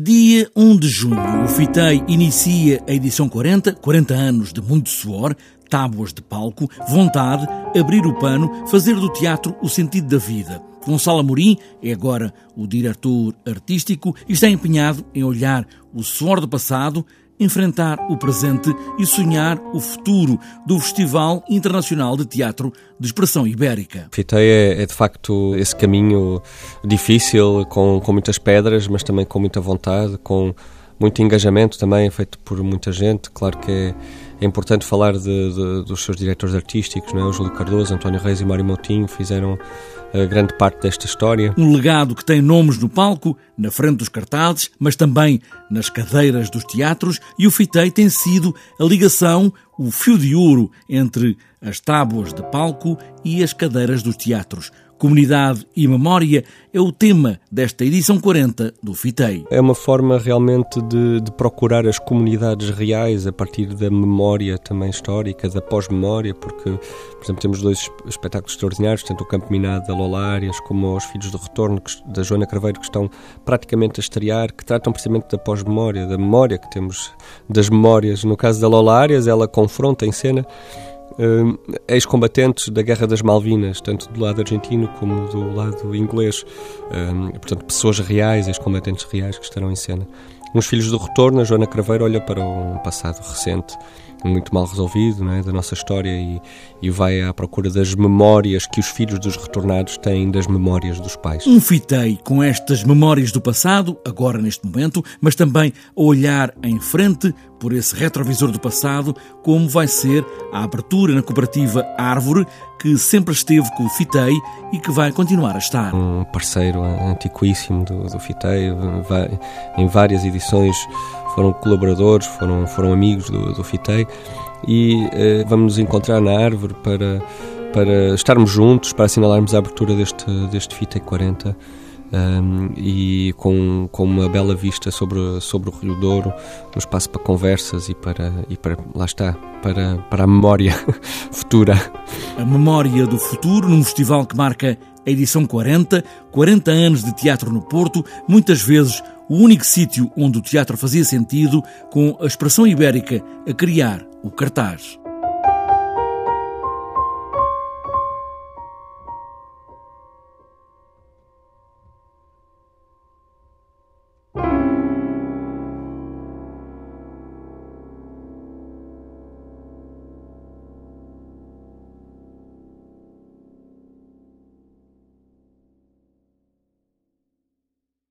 Dia 1 de junho, o FITEI inicia a edição 40, 40 anos de muito suor, tábuas de palco, vontade, abrir o pano, fazer do teatro o sentido da vida. Gonçalo Amorim é agora o diretor artístico e está empenhado em olhar o suor do passado, enfrentar o presente e sonhar o futuro do Festival Internacional de Teatro de Expressão Ibérica. Fitei é, é, de facto esse caminho difícil, com, com muitas pedras, mas também com muita vontade, com muito engajamento também, feito por muita gente. Claro que é, é importante falar de, de, dos seus diretores artísticos, não é? o Júlio Cardoso, António Reis e Mário Moutinho fizeram a grande parte desta história. Um legado que tem nomes no palco, na frente dos cartazes, mas também nas cadeiras dos teatros, e o Fitei tem sido a ligação, o fio de ouro entre as tábuas de palco e as cadeiras dos teatros. Comunidade e memória é o tema desta edição 40 do FITEI. É uma forma realmente de, de, procurar as comunidades reais a partir da memória também histórica, da pós-memória, porque, por exemplo, temos dois espetáculos extraordinários, tanto o Campo Minado da Lola Arias como Os Filhos do Retorno, da Joana Craveiro, que estão praticamente a estrear, que tratam precisamente da pós-memória, da memória que temos das memórias. No caso da Lola Arias, ela confronta em cena ex-combatentes da Guerra das Malvinas, tanto do lado argentino como do lado inglês. Uh, portanto, pessoas reais, ex-combatentes reais que estarão em cena. Nos Filhos do Retorno, a Joana Craveiro olha para um passado recente muito mal resolvido né, da nossa história e, e vai à procura das memórias que os filhos dos retornados têm das memórias dos pais. Um fitei com estas memórias do passado, agora neste momento, mas também a olhar em frente por esse retrovisor do passado, como vai ser a abertura na cooperativa Árvore, que sempre esteve com o Fitei e que vai continuar a estar. Um parceiro antiquíssimo do, do Fitei, em várias edições foram colaboradores, foram, foram amigos do, do Fitei e eh, vamos nos encontrar na árvore para, para estarmos juntos, para assinalarmos a abertura deste, deste Fitei 40 um, e com, com uma bela vista sobre, sobre o Rio Douro, um espaço para conversas e para, e para lá está, para, para a memória futura. A memória do futuro num festival que marca a edição 40, 40 anos de teatro no Porto, muitas vezes o único sítio onde o teatro fazia sentido, com a expressão ibérica a criar o cartaz.